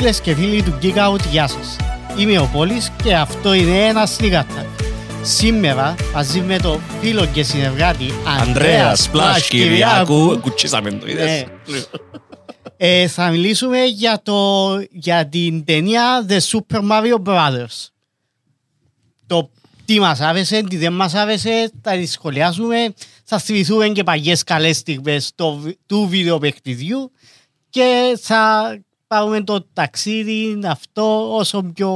Φίλες και φίλοι του Geek Out, γεια σας. Είμαι ο Πόλης και αυτό είναι ένα Sneak Σήμερα, μαζί με το φίλο και συνεργάτη Ανδρέας Πλάς Κυριάκου, κουτσίσαμε το είδες; Ναι. ε, θα μιλήσουμε για, το, για την ταινία The Super Mario Brothers. Το τι μας άρεσε, τι δεν μας άρεσε, θα σχολιάσουμε, θα θυμηθούμε και παγιές καλές στιγμές του βίντεο παιχνιδιού και θα πάρουμε το ταξίδι αυτό όσο πιο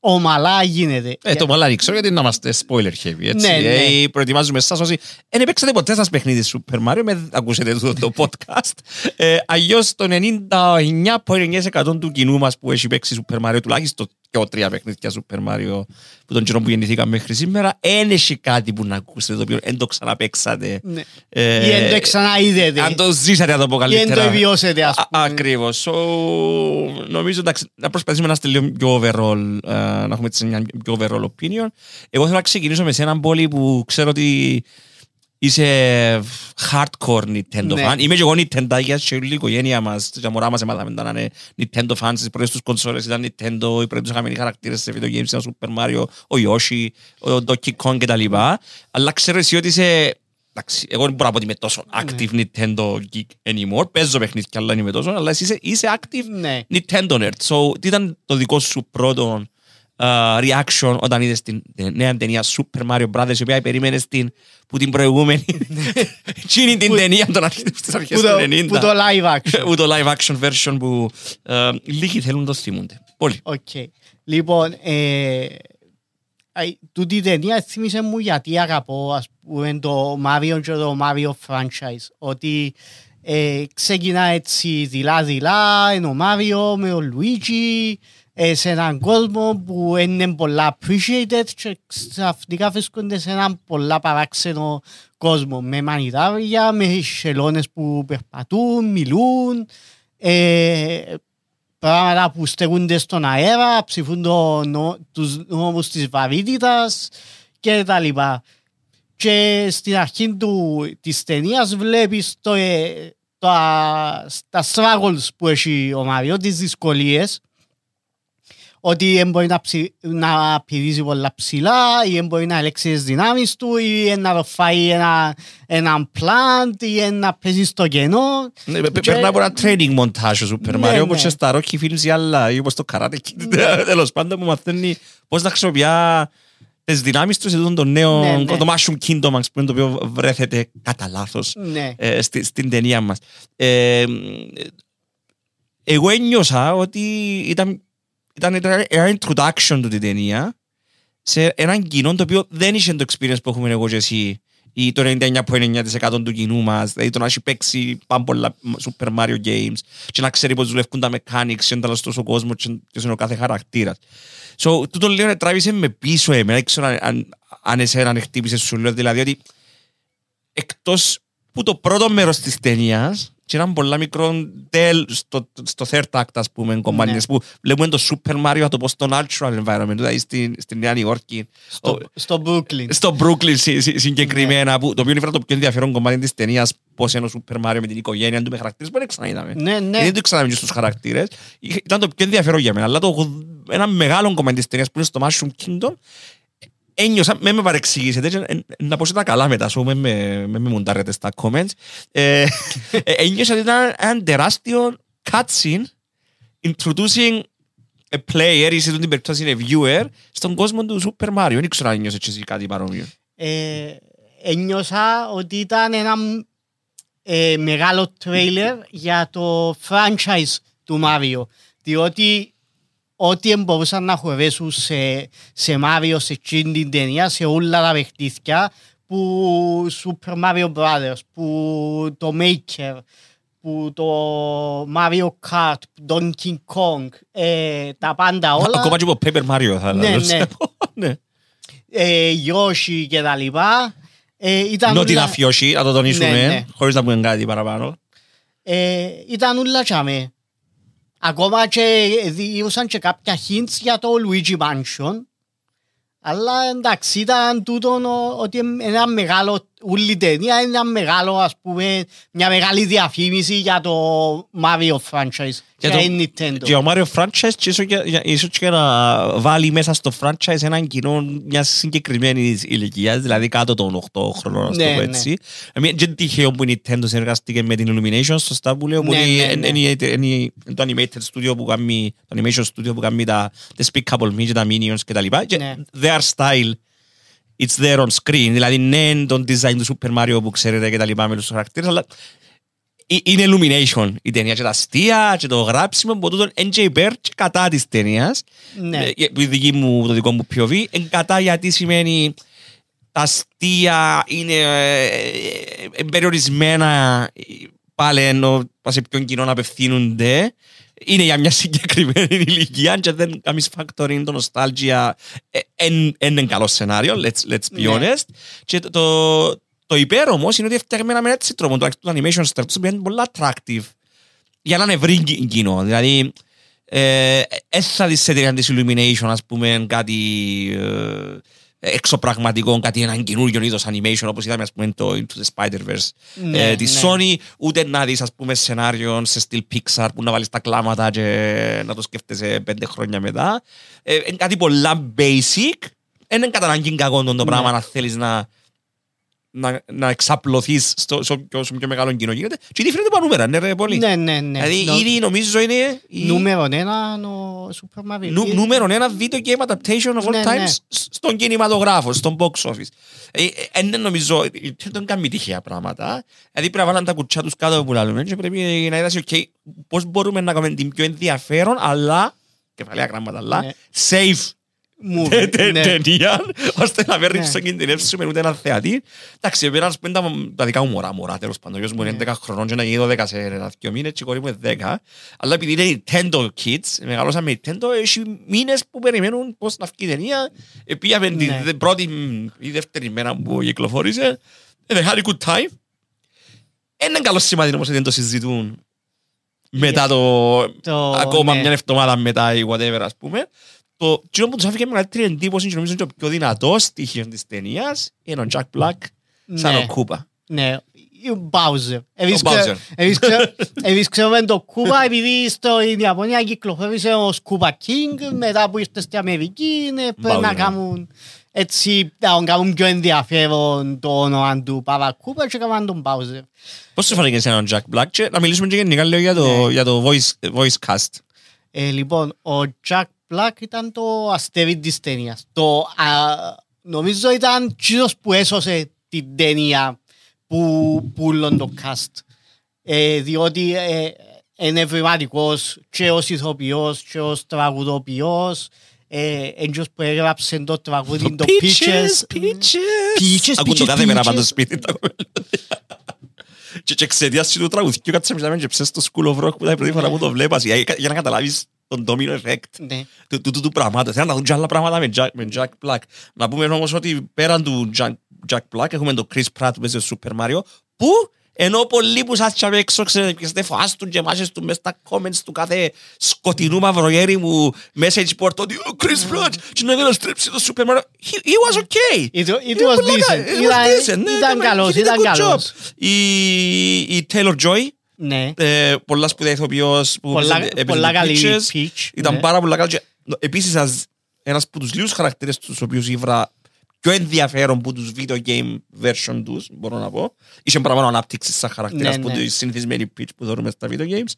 ομαλά γίνεται. Ε, το ομαλά ξέρω γιατί να είμαστε spoiler heavy, έτσι. Ναι, ναι. Ε, προετοιμάζουμε εσάς όσοι δεν παίξατε ποτέ σας παιχνίδι Super Mario, με ακούσετε το, το podcast. Ε, αλλιώς το 99,9% του κοινού μας που έχει παίξει Super Mario, τουλάχιστον και ο τρία παιχνίδια Super Mario που τον καιρό που γεννηθήκαμε μέχρι σήμερα, δεν έχει κάτι που να ακούσετε το οποίο δεν το ξαναπαίξατε. Ναι. Ε, ή δεν το ξαναείδετε. Αν το ζήσατε να το πω καλύτερα. Ή δεν το βιώσετε ας πούμε. Ακριβώς. So, νομίζω εντάξει, να προσπαθήσουμε να είστε λίγο πιο overall, uh, να έχουμε μια πιο overall opinion. Εγώ θέλω να ξεκινήσω με σε έναν πόλη που ξέρω ότι είσαι hardcore Nintendo Ναι. fan. Είμαι και εγώ Nintendo και όλη η οικογένεια μας, τα μωρά μας έμαθαμε να είναι Nintendo fans. Τις πρώτες τους κονσόλες ήταν Nintendo, οι πρώτες τους χαμένοι χαρακτήρες σε video games ήταν Super Mario, ο Yoshi, ο Donkey Kong κτλ. Αλλά ξέρω εσύ ότι είσαι... Εντάξει, εγώ δεν μπορώ να πω ότι είμαι τόσο active Nintendo geek anymore. Παίζω παιχνίδια, αλλά δεν είμαι τόσο. Αλλά εσύ είσαι, είσαι active Ναι. Nintendo nerd. So, τι ήταν το δικό σου πρώτο uh, reaction όταν είδες την νέα ταινία Super Mario Brothers η οποία περίμενες την που την προηγούμενη εκείνη την ταινία των αρχ- στις αρχές Που του το, 90 που το live action. που το live action version που uh, λίγοι θέλουν το θυμούνται. Πολύ. Οκ. Λοιπόν, ε, αι, τούτη η ταινία θύμισε μου γιατί αγαπώ ας πούμε το Mario και το Mario franchise. Ότι ε, ξεκινά έτσι δειλά-δειλά, είναι ο Mario με ο Luigi ε, σε έναν κόσμο που είναι πολλά appreciated και ξαφνικά βρίσκονται σε έναν πολλά παράξενο κόσμο με μανιτάρια, με σελώνες που περπατούν, μιλούν, ε, πράγματα που στεγούνται στον αέρα, ψηφούν το, νο, τους νόμους της βαρύτητας και τα λοιπά. Και στην αρχή του, της ταινίας βλέπεις το, ε, τα, τα struggles που έχει ο Μάριο, τις δυσκολίες, ότι δεν μπορεί να, ψη, να πηδήσει πολλά ψηλά ή δεν μπορεί να ελέξει τις δυνάμεις του ή να το φάει ένα, έναν plant ή να παίζει στο κενό. Ναι, πε- Και- Περνά από ένα training montage ο Super Ναι, Mario όπως ναι. και στα Rocky films ή άλλα ή όπως το Karate Kid τέλος πάντων που μαθαίνει πώς να χρησιμοποιεί τις δυνάμεις του σε τούτον το νέο Ναι, ναι. το Mushroom Kingdom ας πούμε το οποίο βρέθεται κατά λάθος Ναι. ε, στη- στην ταινία μας. Ε, εγώ ένιωσα ότι ήταν, ήταν ένα ένα introduction του την ταινία σε έναν κοινό το οποίο δεν είχε το experience που έχουμε εγώ και εσύ ή το 99,9% του κοινού μας, δηλαδή το να έχει παίξει πάρα πολλά Super Mario Games και να ξέρει πώς δουλεύουν τα mechanics και εντάλλον τόσο κόσμο και ποιος είναι ο κάθε χαρακτήρας. So, τούτο λέω τράβησε με πίσω εμένα, δεν ξέρω αν, αν, αν εσένα χτύπησε σου λέω, δηλαδή ότι εκτός που το πρώτο μέρος της ταινίας και έναν πολλά μικρό τέλ στο, στο third act ας πούμε κομμάτιες που βλέπουμε το Super Mario να το πω στο natural environment δηλαδή στην, στην Νέα Νιόρκη. Στο, στο Brooklyn. στο Brooklyn συ- συ- συγκεκριμένα που, το οποίο είναι το πιο ενδιαφέρον κομμάτι της ταινίας πώς είναι ο Super Mario με την οικογένεια του με χαρακτήρες που δεν ξαναείδαμε. Ναι, ναι. δεν το ξαναείδαμε στους χαρακτήρες. Είχε- ήταν το πιο ενδιαφέρον για μένα αλλά το, ένα μεγάλο κομμάτι της ταινίας που είναι στο Mushroom Kingdom ένιωσα, με με παρεξηγήσετε και, ε, να πω σε τα καλά μετά, so με με, με, με μουντάρετε στα comments. Ε, ε, ένιωσα ότι ήταν ένα τεράστιο cutscene introducing a player ή σε αυτή την περίπτωση είναι viewer στον κόσμο του Super Mario. Δεν ξέρω αν ένιωσες και εσύ κάτι παρόμοιο. ε, ένιωσα ότι ήταν ένα ε, μεγάλο τρέιλερ για το franchise του Mario. Διότι ό,τι μπορούσαν να χωρέσουν σε, σε Mario, σε εκείνη την ταινία, σε όλα τα παιχνίδια, που Super Mario Brothers, που το Maker, που το Mario Kart, Donkey Kong, ε, τα πάντα όλα. Ακόμα και από Paper Mario θα Ναι, λέω. ναι. ναι. ε, Yoshi και τα λοιπά. Ε, ήταν Not ούλα- enough Yoshi, να το τονίσουμε, Ναι, ναι. χωρίς να πούμε κάτι παραπάνω. ε, ήταν ούλα τσάμε. Ακόμα και διούσαν και κάποια hints για το Luigi Mansion. Αλλά εντάξει, ήταν τούτο ο- ότι είναι ένα μεγάλο όλη η ταινία είναι ένα μεγάλο, ας πούμε, μια μεγάλη διαφήμιση για το Mario franchise. Για Για το- η Nintendo. Και ο Mario franchise και ίσως και- για- ίσως και να βάλει μέσα στο franchise έναν κοινό μιας συγκεκριμένης ηλικίας, δηλαδή κάτω των 8 χρονών, ας το Ναι, πω ναι. έτσι. Εμείς και τυχαίο που η Nintendo συνεργαστήκε με την Illumination, σωστά που λέω, που Ναι, είναι- ναι, ναι. είναι- είναι- είναι το animated studio που κάνει, το animation studio που κάνει τα Despicable Me και τα Minions και τα λοιπά. Και Ναι. their style it's there on screen. Δηλαδή, ναι, το design του Super Mario που ξέρετε και τα λοιπά με τους χαρακτήρες, αλλά ε- είναι illumination η ταινία και τα αστεία και το γράψιμο από τούτον εν και υπέρ και κατά της ταινίας Ναι. Ε, που η δική μου, το δικό μου POV εν κατά γιατί σημαίνει τα αστεία είναι ε, ε, περιορισμένα ε, πάλι ενώ σε ποιον κοινό απευθύνονται είναι για μια συγκεκριμένη ηλικία και δεν κάνεις factoring το nostalgia εν είναι καλό σενάριο let's, let's be Ναι. honest και το, το, το υπέρ όμως είναι ότι φτιαγμένα με έτσι τρόπο το το animation style του είναι πολύ attractive για να είναι ευρύ κι- κοινό. Δηλαδή, ε, δεν θα δεις σε ταινία της Illumination, ας πούμε, κάτι ε, εξωπραγματικό, κάτι έναν καινούργιο είδος animation, όπως είδαμε, ας πούμε, το Into the Spider-Verse Ναι, ε, της ναι. Sony, ούτε να δεις, ας πούμε, σενάριο σε στυλ Pixar που να βάλεις τα κλάματα και να το σκέφτεσαι πέντε χρόνια μετά. Ε, είναι κάτι πολλά basic, δεν είναι κατά ανάγκη κακό το Ναι. πράγμα να θέλεις να να, να εξαπλωθείς στο, στο, πιο, στο πιο μεγάλο κοινό γίνεται και τι φαίνεται από νούμερα, ναι ρε πολύ. Ναι, ναι, ναι. Δηλαδή Νο- ήδη νομίζω είναι η Νούμερο ένα ο Super Mario. νου, Ε, νούμερο ένα video game adaptation of all Ναι, times ναι. σ- στον κινηματογράφο, στον box office. Ε, ε, δεν νομίζω, δεν κάνει τυχαία πράγματα. Δηλαδή πρέπει να βάλουν τα κουτσιά τους κάτω που λαλούμε και πρέπει να είδας, ok, πώς μπορούμε να κάνουμε την πιο ενδιαφέρον, αλλά, κεφαλαία γράμματα, αλλά, Ναι. safe Movie, τε- τε- ναι. ταινία, ώστε να μην Ναι. ριψοκινδυνεύσουμε ούτε έναν θεατή. Εντάξει, εμένα ας πούμε τα, τα δικά μου μωρά, μωρά τέλος πάντων, ο γιος μου είναι Ναι. 11 χρονών και να γίνει 12 σε ένα δύο μήνες και η κόρη μου είναι 10. Αλλά επειδή είναι Nintendo Kids, μεγαλώσαμε με Nintendo, έχει μήνες που περιμένουν πώς να βγει η ταινία. Ε, Πήγαμε τη Ναι. δε- πρώτη ή δεύτερη μέρα που κυκλοφόρησε. Ε, They had a good time. Είναι καλό σημάδι όμως ότι δεν το συζητούν μετά το, Το- ακόμα ναι. μια εβδομάδα μετά ή whatever ας πούμε. Το κοινό που τους άφηκε μεγαλύτερη εντύπωση και νομίζω είναι το πιο δυνατό στοιχείο της ταινίας είναι ο Jack Black σαν Ναι. ο Κούπα. Ναι, ο Bowser. Εμείς Ο Bowser. ξε- εμείς ξε- Εμείς ξέρουμε το Κούπα επειδή στην Ιαπωνία κυκλοφόρησε ο Κούπα King μετά που ήρθε στην Αμερική ναι, πρέπει να Bowser. κάνουν έτσι να τον κάνουν πιο ενδιαφέρον το όνομα του Παπα Κούπα και κάνουν τον Bowser. Πώς σου φάνηκε σε έναν Jack Black; Και να μιλήσουμε και γενικά λίγο για το, Ναι. για το voice, voice cast. Ε, λοιπόν, ο Jack Black ήταν το αστέρι της ταινίας. Το, α, νομίζω ήταν κύριος που έσωσε την ταινία που πουλών το cast. Ε, διότι ε, είναι ευρηματικός και ως ηθοποιός και ως τραγουδοποιός. Ε, εντός που έγραψε το τραγούδι το Peaches. Peaches. Peaches, Ακούν το Peaches, κάθε μέρα Peaches. πάντως σπίτι. τα κοπέλια. Και και εξαιτίας του τραγουδιού κάτσε μιλάμε και ψες στο School of Rock που ήταν η πρώτη φορά που το βλέπας για για να καταλάβεις τον domino effect Ναι. του του- του του πράγματος. Θέλω να δουν και άλλα πράγματα με Jack, με Jack Black. Να πούμε όμως ότι πέραν του Jack, Jack Black έχουμε τον Chris Pratt που παίζει στο Super Mario που ενώ πολλοί που σας τσαβέ έξω ξέρετε και στεφάστουν και μάχες του μέσα στα comments του κάθε σκοτεινού μαυρογέρι μου message board ότι ο Chris Pratt και να καταστρέψει το Super Mario he, he was okay It, it Είναι was πολλά decent. κα- it was Ήταν, decent, ναι, ήταν έκαμε- καλός, he did a ήταν good job. καλός. Η, η Taylor Joy Ναι. ε, πολλά σπουδαία ηθοποιός που Πολλά- έπαιζε- έπαιζε πολλά το καλή Peaches. Peach, Ήταν ναι. πάρα πολλά καλή. Και Επίσης ας- ένας από τους λίγους χαρακτήρες τους οποίους ήβρα πιο ενδιαφέρον που τους video game version τους, μπορώ να πω. Είχε παραπάνω ανάπτυξη σαν χαρακτήρας Ναι, που ναι. τη συνηθισμένη pitch που δωρούμε στα video games.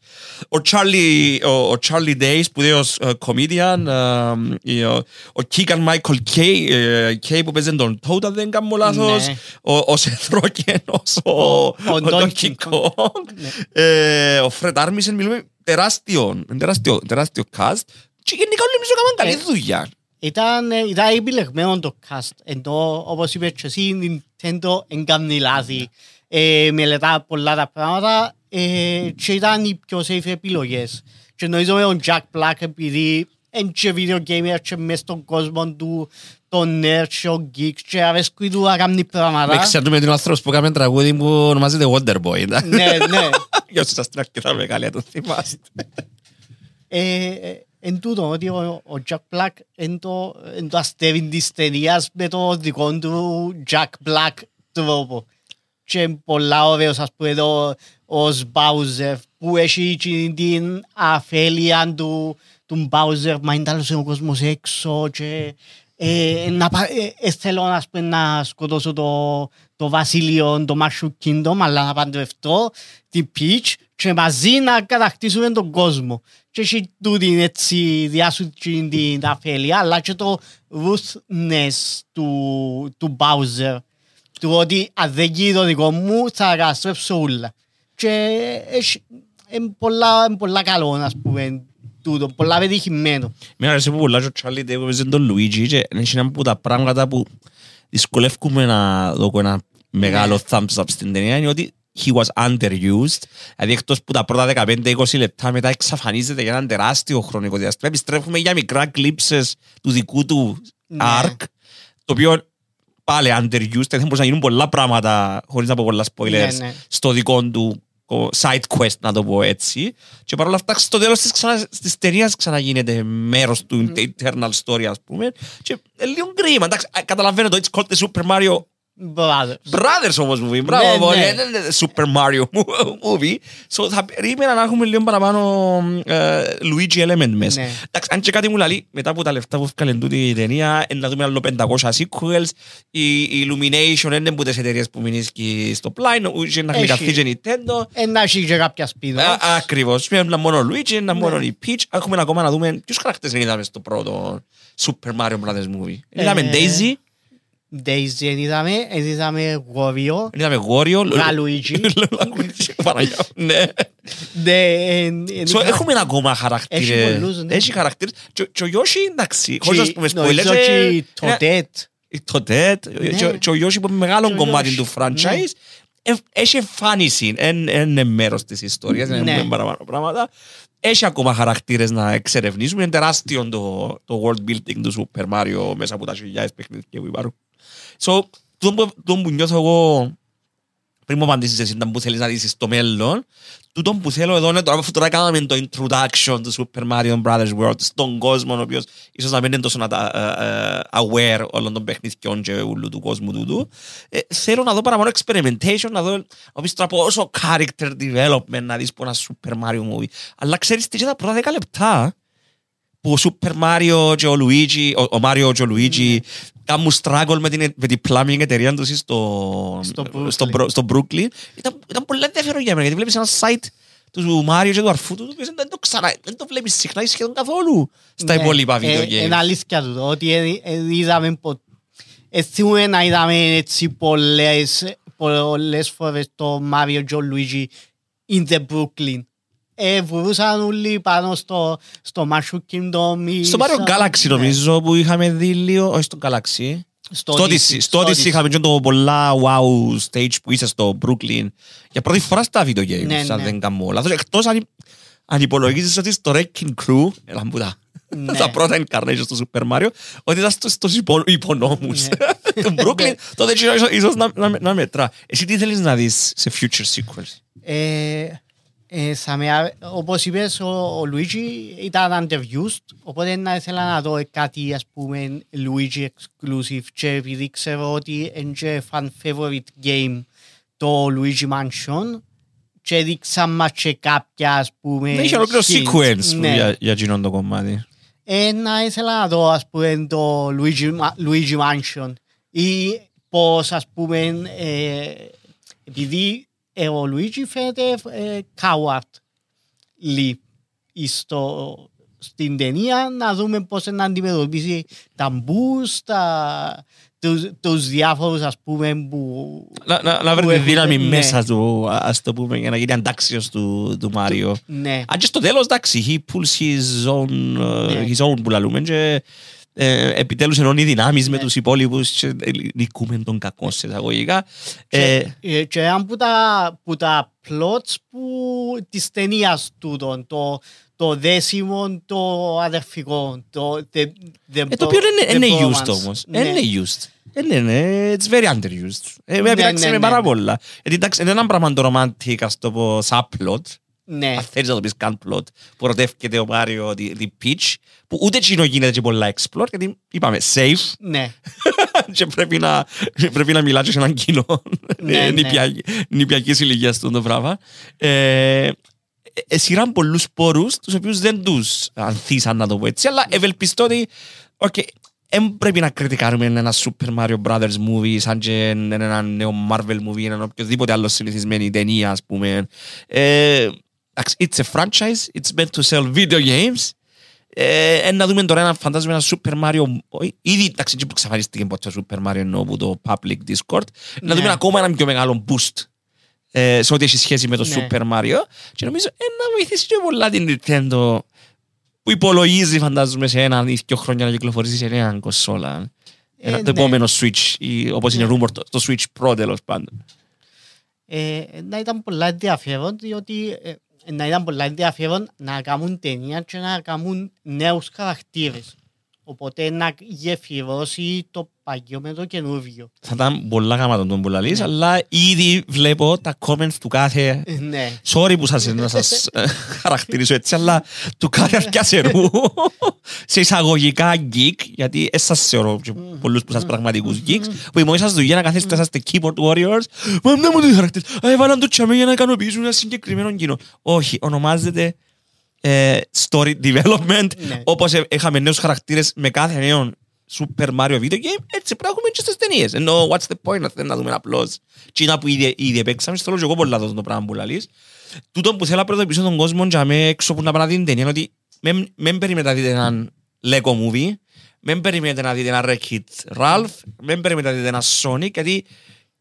Ο Charlie, ο, ο Charlie Day, σπουδαίος ε, comedian, ε, ε, ο, ο Keegan Michael Kay, ε, Kay που παίζει τον Toad, αν δεν κάνω λάθος. Ναι. Ο, ο Seth Rogen, ο, Ο- ο, ο ο Donkey Donkey Kong. Ε, ο Φρετ Άρμισεν μιλούμε τεράστιο, τεράστιο, τεράστιο cast και γενικά όλοι νομίζω έκαναν καλή Ε, δουλειά. Ήταν, ε, ήταν επιλεγμένο το cast. Ενώ, όπως είπες και εσύ, η Nintendo εγκάμνει λάθη. Ε, μελετά πολλά τα πράγματα ε, και ήταν οι πιο safe επιλογές. Και νομίζω με τον Jack Black επειδή είναι και video gamer και μες στον κόσμο του τον nerd και ο geek και αρέσκει του να κάνει Με πράγματα. ξέρουμε ότι είναι ο άνθρωπος που έκανε τραγούδι που ονομάζεται Wonderboy. εντάξει. Ναι, ναι. Για όσοι είσαστε αρκετά μεγάλοι, αν το θυμάστε. Ε, ε, εν τούτο ότι ο, ο Jack Black εν το, εν το αστέρι της ταινίας με το δικό του Jack Black τρόπο. Και πολλά ωραίος ας πούμε εδώ ο Μπάουζερ που έχει εκείνη την αφέλεια του, του Μπάουζερ μα είναι άλλος ο κόσμος έξω και ε, να, πα- ε, ε, θέλω ας πούμε, να σκοτώσω το, το βασίλειο, το Μάσου Kingdom, αλλά να παντρευτώ την Peach και μαζί να κατακτήσουμε τον κόσμο. Και έχει τούτη έτσι διάσου την την αφέλεια, αλλά και το ruthlessness του, του Bowser. Του ότι αν δεν γίνει το δικό μου θα καταστρέψω όλα. Και έχει- είναι πολλά, είναι πολλά καλό, ας πούμε, τούτο, πολλά πετυχημένο. Με άρεσε που πολλά και ο Charlie Day που έπαιζε τον Luigi και είναι ένα από τα πράγματα που δυσκολεύκουμε να δω ένα μεγάλο thumbs up στην ταινία είναι ότι he was underused. Δηλαδή εκτός που τα πρώτα 15-20 λεπτά μετά εξαφανίζεται για έναν τεράστιο χρονικό διάστημα. Επιστρέφουμε για μικρά κλίψες του δικού του Ναι. arc, το οποίο πάλι underused, δεν μπορούσαν να γίνουν πολλά πράγματα χωρίς να πω πολλά spoilers Ναι, ναι. στο δικό του ο side quest, να το πω έτσι. Και παρόλα αυτά, στο τέλος της, ξανα, της ταινίας ξαναγίνεται μέρος του eternal story, ας πούμε. Και ε, λίγο κρίμα. Εντάξει, ε, καταλαβαίνω το it's called the Super Mario Brothers. Brothers όμως movie. Μπράβο, Ναι, πολύ. ναι. Δεν είναι Super Mario movie. So θα περίμενα να έχουμε λίγο παραπάνω ε, Luigi element μέσα. Ναι. Εντάξει, αν και κάτι μου λέει, μετά από τα λεφτά που έφκαλε τούτη η ταινία, είναι να δούμε άλλο 500 sequels, η η Illumination είναι από τις εταιρείες που μείνει στο πλάι, ούτε να Έχει. χλικαθεί και η Nintendo. Ένα έχει και κάποια σπίδα. Α, Ακριβώς. Ένα μόνο ο Luigi, ένα Ναι. μόνο η Peach. Έχουμε ακόμα να δούμε ποιους χαρακτήρες είδαμε στο πρώτο Super Mario Brothers movie. Είδαμε Ε, Daisy, Daisy εν είδαμε, εν είδαμε Wario, είδαμε Wario, Luigi. Παναγιά μου, ναι. Δε, εν- εν So, είδα- έχουμε ακόμα χαρακτήρες. Έχει πολλούς, ναι. Έχει χαρακτήρες. Και- Και ο Yoshi, εντάξει, χωρίς να Και πούμε νομίζω spoilers, και ε, το ε, TED. το TED, και- και ο Yoshi που είναι μεγάλο Και ο κομμάτι Yoshi, του franchise, ε, έχει εμφάνιση, εν- εν είναι μέρος της ιστορίας, δεν Ναι. έχουμε παραπάνω πράγματα. Έχει ακόμα χαρακτήρες να εξερευνήσουμε. Είναι τεράστιο το, το world building του Super Mario μέσα από τα χιλιάδες παιχνίδια που υπάρχουν. So, τούτο που- τούτο που νιώθω εγώ πριν μου απαντήσεις εσύ ήταν που θέλεις να δεις στο μέλλον τούτο που θέλω εδώ είναι τώρα αφού τώρα κάναμε το introduction του Super Mario Brothers World. Στον κόσμο ο οποίος ίσως να μην είναι τόσο ατα- ε, ε, aware όλων των παιχνιδιών και όλου του κόσμου τούτου ε, θέλω να δω παραπάνω experimentation να δω να πεις τώρα πόσο character development να δεις που ένα Super Mario movie. Αλλά ξέρεις τι και τα πρώτα 10 λεπτά που ο Super Mario και ο Luigi, ο, ο Mario και ο Luigi κάνουν struggle με την, με την plumbing εταιρεία τους στο, Στο Brooklyn. στο, Bro- στο Brooklyn. Ήταν, ήταν πολύ ενδιαφέρον για μένα γιατί βλέπεις ένα site του Mario και του αρφού του, το οποίο δεν το, ξανα, δεν το βλέπεις συχνά ή σχεδόν καθόλου στα Ναι. υπόλοιπα video Ε, games. Είναι αλήθεια τούτο, ότι ε, ε, είδαμε πο- Αισθούμε να είδαμε έτσι πολλές, πολλές φορές το Mario και ο Luigi in the Brooklyn. Ε, βουρούσαν όλοι πάνω στο, στο Mushroom Kingdom ή στο Mario σαν- Galaxy ναι. νομίζω που είχαμε δει λίγο, όχι στο Galaxy. Στο Στο Odyssey, Odyssey, στο Odyssey είχαμε και το πολλά wow stage που είσαι στο Brooklyn για πρώτη φορά στα video games, Ναι, αν ναι. δεν κάνω λάθος. Εκτός αν, αν υπολογίζεις ότι στο Wrecking Crew, έλα μου τα, Ναι. τα πρώτα incarnations του Super Mario, ότι ήταν στο- στους υπο- υπονόμους Ναι. του Brooklyn, τότε ίσως- ίσως να- να- να μετρά. Εσύ τι θέλεις να δεις σε future sequels; Ε, ε, θα με, α- όπως είπες, ο, ο Luigi ήταν underused, οπότε να ήθελα να δω κάτι, ας πούμε, Luigi exclusive και επειδή ξέρω ότι είναι και fan favorite game το Luigi Mansion και δείξαν μας και κάποια, ας πούμε, Δεν είχε ολόκληρο hints. sequence Ναι. για, για εκείνον το κομμάτι. Ε, να ήθελα να δω, ας πούμε, το Luigi, Ma- Luigi Mansion ή πώς, ας πούμε, ε, επειδή ε, ο Luigi φαίνεται ε, coward λι στο, στην ταινία να δούμε πώς να αντιμετωπίσει τα μπούς, τα, τους, τους διάφορους, ας πούμε, που... Να, να, να βρει που τη έχουν- δύναμη ναι. μέσα του, ας το πούμε, για να γίνει αντάξιος του, του Μάριο. Ναι, Αν και στο τέλος, εντάξει, he pulls his own, uh, Ναι. his own που λαλούμε και ε, επιτέλους ενώνει δυνάμεις με Ναι. τους υπόλοιπους και νικούμε τον κακό σε εισαγωγικά. Ε, Και, ε, και ένα που τα, που τα plots που, της ταινίας τούτον, το, το δέσιμο, το αδερφικό, το, the, the ε, το οποίο bro- είναι, the είναι bromance. used όμως. Ναι. Είναι used. Είναι, είναι, it's very underused. Ε, με Ναι, επηρέαξε ναι, με ναι, πάρα ναι. πολλά. Γιατί εντάξει, είναι ένα πράγμα το romantic, ας το πω, subplot. Ναι, Αν θέλεις να το πεις καν plot, που ρωτεύκεται ο Μάριο τη, τη Peach, που ούτε εκείνο γίνεται και πολλά explore, γιατί είπαμε safe, ναι. και πρέπει να, πρέπει να μιλάς και σε έναν κοινό Ναι, ναι. νηπια- νηπιακής ηλικίας του το πράγμα. Ε, ε, σειράν πολλούς πόρους, τους οποίους δεν τους ανθίσαν να το πω έτσι, αλλά ευελπιστώ ότι okay, δεν πρέπει να κριτικάρουμε ένα Super Mario Brothers movie σαν και ένα νέο Marvel movie, ένα οποιοδήποτε άλλο συνηθισμένη ταινία, ας πούμε. Ε, εντάξει, it's a franchise, it's meant to sell video games. Ε, ε, να δούμε τώρα ένα φαντάζομαι ένα Super Mario όχι, ήδη εντάξει και που ξαφανίστηκε ποτέ το Super Mario εννοώ από το public Discord να Ναι. δούμε ακόμα ένα πιο μεγάλο boost ε, σε ό,τι έχει σχέση με το Ναι. Super Mario και νομίζω ε, να βοηθήσει και πολλά την Nintendo που υπολογίζει φαντάζομαι σε έναν ή δύο χρόνια να κυκλοφορήσει σε νέα κονσόλα Ε, Ένα- το ναι. επόμενο Switch ή, όπως είναι Ναι. rumor το, το Switch Pro τέλος πάντων Ε, να ήταν πολλά ενδιαφέρον, διότι ε, να ήταν πολλά ενδιαφέρον να κάνουν ταινία και να κάνουν νέους χαρακτήρες. Οπότε να γεφυρώσει το παγιό με το καινούργιο. θα ήταν πολλά γάματον τον που λαλείς αλλά ήδη βλέπω τα comments του κάθε Ε, Ναι. Sorry που σας, να σας ε, χαρακτηρίσω έτσι, αλλά του κάθε αρκιάσερου σε εισαγωγικά geek, γιατί εσάς θεωρώ και πολλούς που σας πραγματικούς geeks, που η μόνη σας δουλειά να καθίσετε, είσαστε keyboard warriors, μα να μου το χαρακτήρες, α, έβαλαν το τσαμί για να ικανοποιήσουν ένα συγκεκριμένο κοινό. Όχι, ονομάζεται ε, story development, Ναι. όπως ε, είχαμε νέους χαρακτήρες με κάθε νέο Super Mario video game, έτσι πρέπει να έχουμε και στις ταινίες. Ενώ, what's the point, να θέλουμε να δούμε απλώς Τσίνα που ήδη, ήδη παίξαμε, θέλω και εγώ πολλά αυτό το πράγμα που λαλείς. Τούτο που θέλω να προειδοποιήσω τον κόσμο για με έξω που να πάνε να δει την ταινία είναι ότι μεν- μεν περιμένετε να δείτε έναν Lego movie, μεν περιμένετε να δείτε ένα Wreck-It Ralph, μεν περιμένετε να δείτε ένα Sonic, γιατί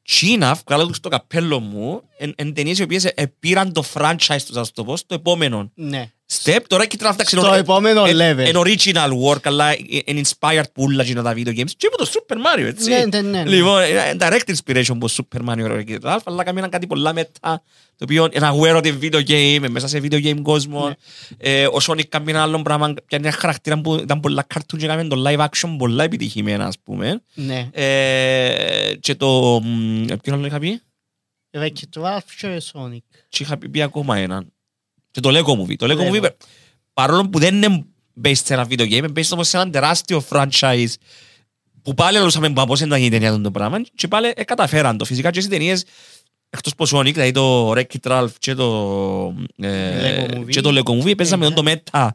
Τσίνα, βγάλω τους στο καπέλο μου, εν, εν ταινίες οι οποίες ε, πήραν το franchise τους, ας το πω, στο επόμενο Ναι. Step. Τώρα εκεί τώρα φτιάξει Στο επόμενο εν- level. εν original work, αλλά εν inspired πουλα γίνω τα video games. Και από το Super Mario, έτσι. Ναι, ναι, ναι, ναι. Λοιπόν, είναι direct inspiration από Super Mario και Ralph, αλλά κάμιναν κάτι πολλά μετά, το οποίο είναι aware ότι είναι video game, μέσα σε video game κόσμο. Ναι. Ε, ο Sonic κάνει ένα άλλο πράγμα, πιάνει ένα χαρακτήρα που ήταν πολλά cartoon και έκαμε το live action πολλά επιτυχημένα, ας πούμε. Ναι. Ε, και το... μ, Ποιον άλλο είχα πει; Wreck-It Ralph και Sonic. Και είχα πει, πει ακόμα έναν. Και το Lego Movie. Το Lego Lego. Movie, παρόλο που δεν είναι based σε ένα video game, είναι based όμως σε ένα τεράστιο franchise που πάλι λούσαμε πώς ήταν η ταινία του το πράγμα και πάλι ε, καταφέραν το. Φυσικά και στις ταινίες εκτός από Sonic, δηλαδή το Wreck-It Ralph και το, ε, Lego Movie. και το Lego Movie, παίζαμε Ναι. το Meta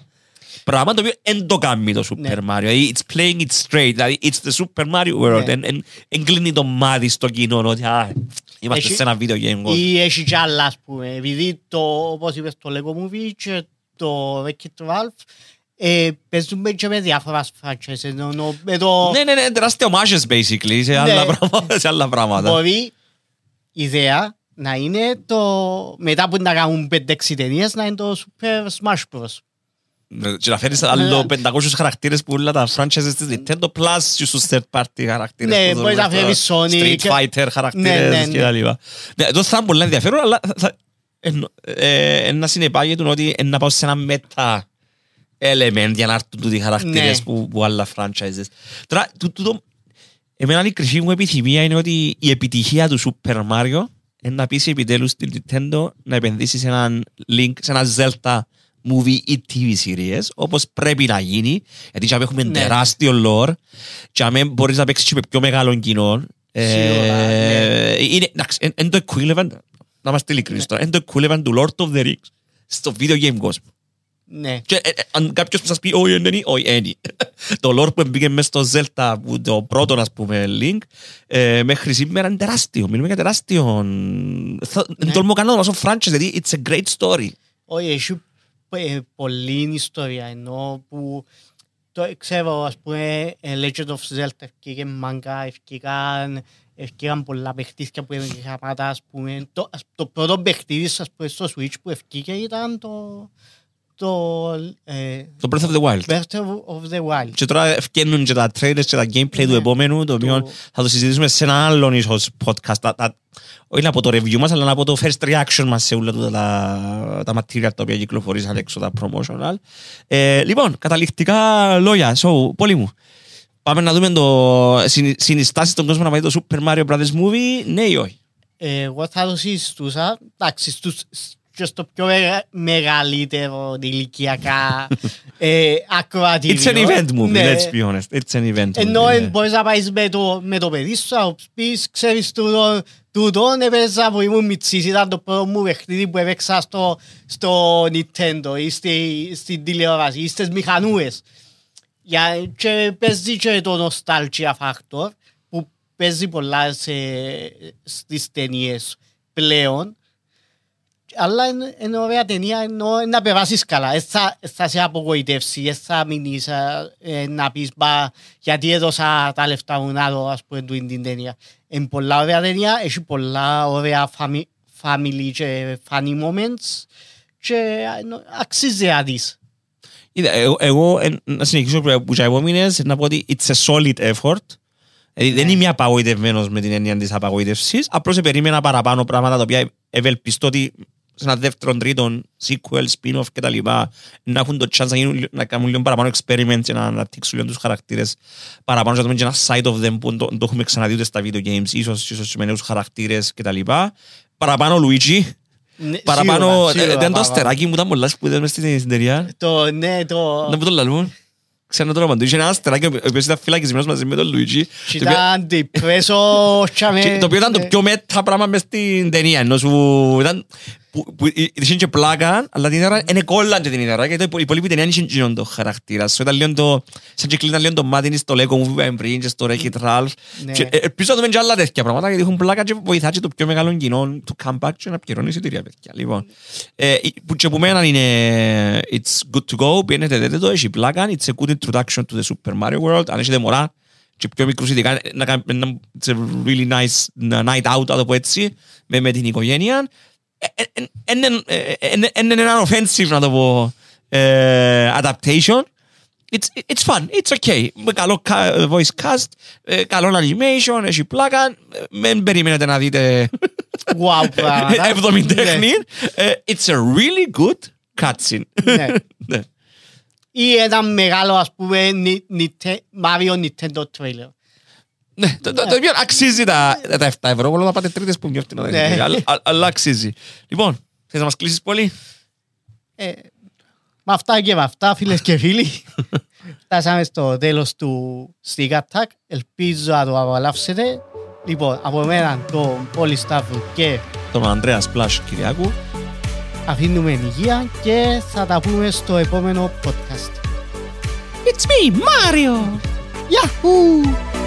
πράγμα το οποίο δεν το κάνει το Super Ναι. Mario. Δηλαδή, it's playing it straight. Δηλαδή, it's the Super Mario world. Ναι. Εν- εν- Εν κλείνει το μάτι στο κοινό ότι α, είμαστε Έχει- σε ένα video game. κόσμο. Ή έχει κι άλλα, ας πούμε. Επειδή το, όπως είπες, το Lego Movie και το Wreck-It Ralph ε, παίζουμε και με διάφορα franchises. Ενώ με το Ναι, ναι, ναι, τεράστια homages basically σε άλλα, Ναι. πράγματα, σε άλλα πράγματα. μπορεί η ιδέα να είναι το μετά που να κάνουν 5-6 ταινίες να είναι το Super Smash Bros. Ναι, Και να φέρεις άλλο 500 χαρακτήρες που όλα τα franchises της Nintendo plus και στους third party χαρακτήρες. Ναι, που μπορείς να δούμε φέρεις στο Sonic. Street Fighter Ναι, χαρακτήρες ναι, και ναι. τα λοιπά. Ναι, το θα είναι πολύ ενδιαφέρον, αλλά θα- θα- εν- ε, εν να συνεπάγεται ότι εν να πάω σε ένα meta element για να έρθουν τούτοι οι χαρακτήρες Ναι. που, που άλλα franchises. Τώρα, τού- τούτο, εμένα η κρυφή μου επιθυμία είναι ότι η επιτυχία του Super Mario είναι να πείσει επιτέλους την Nintendo να επενδύσεις σε έναν link, σε ένα Zelda movie ή TV series, όπως πρέπει να γίνει, γιατί και έχουμε Ναι. τεράστιο lore, και αν μπορείς να παίξεις και με πιο μεγάλο κοινό. ε, Σίγουρα, ναι. είναι, εντάξει, εν- εν το equivalent, να είμαστε ειλικρινείς τώρα, είναι το equivalent του Lord of the Rings στο video game κόσμο. Ναι. Και ε, ε, αν κάποιος που σας πει όχι είναι, όχι είναι. Το lore που μπήκε μέσα στο Zelda, που το πρώτο ας πούμε link, ε, μέχρι σήμερα είναι τεράστιο. Μιλούμε για τεράστιο. Θα, Ναι. Τολμώ κάνω να δώσω franchise, γιατί it's a great story. Όχι, έχει ε, πολλή ιστορία ενώ που το ξέρω ας πούμε ε, Legend of Zelda ευκήκε μάγκα, ευκήκαν ευκήκαν πολλά παιχνίδια που είναι γραμμάτα ας πούμε. Το, ας- το πρώτο παιχνίδι ας πούμε στο Switch που ευκήκε ήταν το το ε, Το Breath of the Wild. Breath of- of the Wild Και τώρα ευκαινούν και τα trailers και τα gameplay του Ναι. επόμενου, το οποίο Το- θα το συζητήσουμε σε ένα άλλο ίσως podcast. Τα, τα, όχι να πω το review μας, αλλά να πω το first reaction μας σε όλα τούτα τα, τα material τα οποία κυκλοφορήσαν έξω, τα promotional. Ε, λοιπόν, καταληκτικά λόγια. So, πολύ μου. Πάμε να δούμε το συνει- συνιστάσεις των κόσμων να πάει το Super Mario Brothers Movie, ναι ή όχι; Ε, εγώ θα το συζητούσα εντάξει στους και στο πιο μεγα- μεγαλύτερο ηλικιακά ε, ακροατήριο. It's an event movie, Ναι. let's be honest. It's an event Ενώ movie. ε, ναι. μπορείς να πάεις με το, με το παιδί σου, να πεις, ξέρεις τούτο, τούτον έπαιζα που ήμουν μητσής, ήταν το πρώτο μου παιχνίδι που έπαιξα στο, στο Nintendo ή στη, στην τηλεόραση ή στις μηχανούες. Για, και παίζει και το nostalgia factor που παίζει πολλά σε, στις ταινίες πλέον. Αλλά είναι, είναι ωραία ταινία, ενώ να περάσεις καλά. Ε, θα, θα σε απογοητεύσει, ε, θα μείνεις ε, ε, να πεις «Μπα, γιατί έδωσα τα λεφτά μου να δω ας πούμε τούτη την ταινία». Είναι πολλά ωραία ταινία, έχει πολλά ωραία family, family και funny moments και ε, νο- αξίζει να δεις. Είδα, εγώ- Εγώ ε, να συνεχίσω που που είχα επόμενες να πω ότι it's a solid effort. Δηλαδή δεν Ναι. είμαι απαγοητευμένος με την έννοια της απαγοήτευσης. Απλώς περίμενα παραπάνω πράγματα τα οποία ευελπιστώ ότι σε ένα δεύτερο, τρίτο, sequel, spin-off κτλ. να έχουν το chance να, γίνουν, να κάνουν λίγο παραπάνω experiments και να αναπτύξουν λίγο τους χαρακτήρες παραπάνω και να δούμε και ένα side of them που το, το έχουμε ξαναδεί ούτε στα video games, ίσως, ίσως με νέους χαρακτήρες κτλ. Παραπάνω Luigi, Ναι, παραπάνω, σίγουρα, ε, σίγουρα, δεν το παραπάνω. αστεράκι μου ήταν πολλά σπουδές μες στην στην ταινία. Το, ναι, το... Να μου το λαλούν. Ξέρω το όνομα του. Είχε ένα αστεράκι ο οποίος ήταν φυλακισμένος μαζί με τον Λουίτζι. Και το οποίο- Ήταν depresso, τσάμε, και- Το οποίο ήταν το ναι. πιο μέτα πράγμα μες στην ταινία. Ενώ σου ήταν... που- που είχε και πλάκα, αλλά την ώρα είναι κόλλαν και την ώρα. Γιατί η υπόλοιπη ταινία είχε γίνον το χαρακτήρα. Σου ήταν λίγο το... Σαν και κλείναν λίγο το μάτι της στο Lego Movie που είπαμε πριν και στο Wreck-It Ralph. Ναι. Και, ε, Ελπίζω να δούμε και άλλα τέτοια πράγματα γιατί έχουν πλάκα και βοηθά και το πιο μεγάλο κοινό του comeback και να πληρώνει εισιτήρια παιδιά. Λοιπόν, ε, που και που μένα είναι it's good to go, πιένετε δείτε το, έχει πλάκα, it's a good introduction to the Super Mario World, αν έχετε μωρά και πιο μικρούς ειδικά, να κάνετε ένα- it's a really nice night out, να το πω έτσι, με, με την οικογένεια. Ε, ε, ε, Είναι ε, είναι- είναι ένα offensive, να το πω, ε, adaptation. It's, it's fun, it's okay. Με καλό ca- voice cast, ε, καλό animation, έχει πλάκα. Ε, Μην περιμένετε να δείτε Wow, πράγματα. έβδομη Ναι. τέχνη. Ε, It's a really good cutscene. Ναι. Ναι. Ή ένα μεγάλο, ας πούμε, Ni- Nite- Mario Nintendo trailer. Ναι, το, το, το οποίο αξίζει τα, τα 7 ευρώ, όλο να πάτε τρίτες που νιώθει να Ναι. δείτε. Αλλά- α- Αλλά αξίζει. Λοιπόν, θες να μας κλείσεις πολύ; Ε, με αυτά και με αυτά, φίλες και φίλοι, φτάσαμε στο τέλος του Stick Attack. Ελπίζω να το απολαύσετε. Λοιπόν, από μένα τον Πόλη Σταύρου και Τον Ανδρέας Σπλάσ Κυριάκου. αφήνουμε υγεία και θα τα πούμε στο επόμενο podcast. It's me, Mario! Yahoo!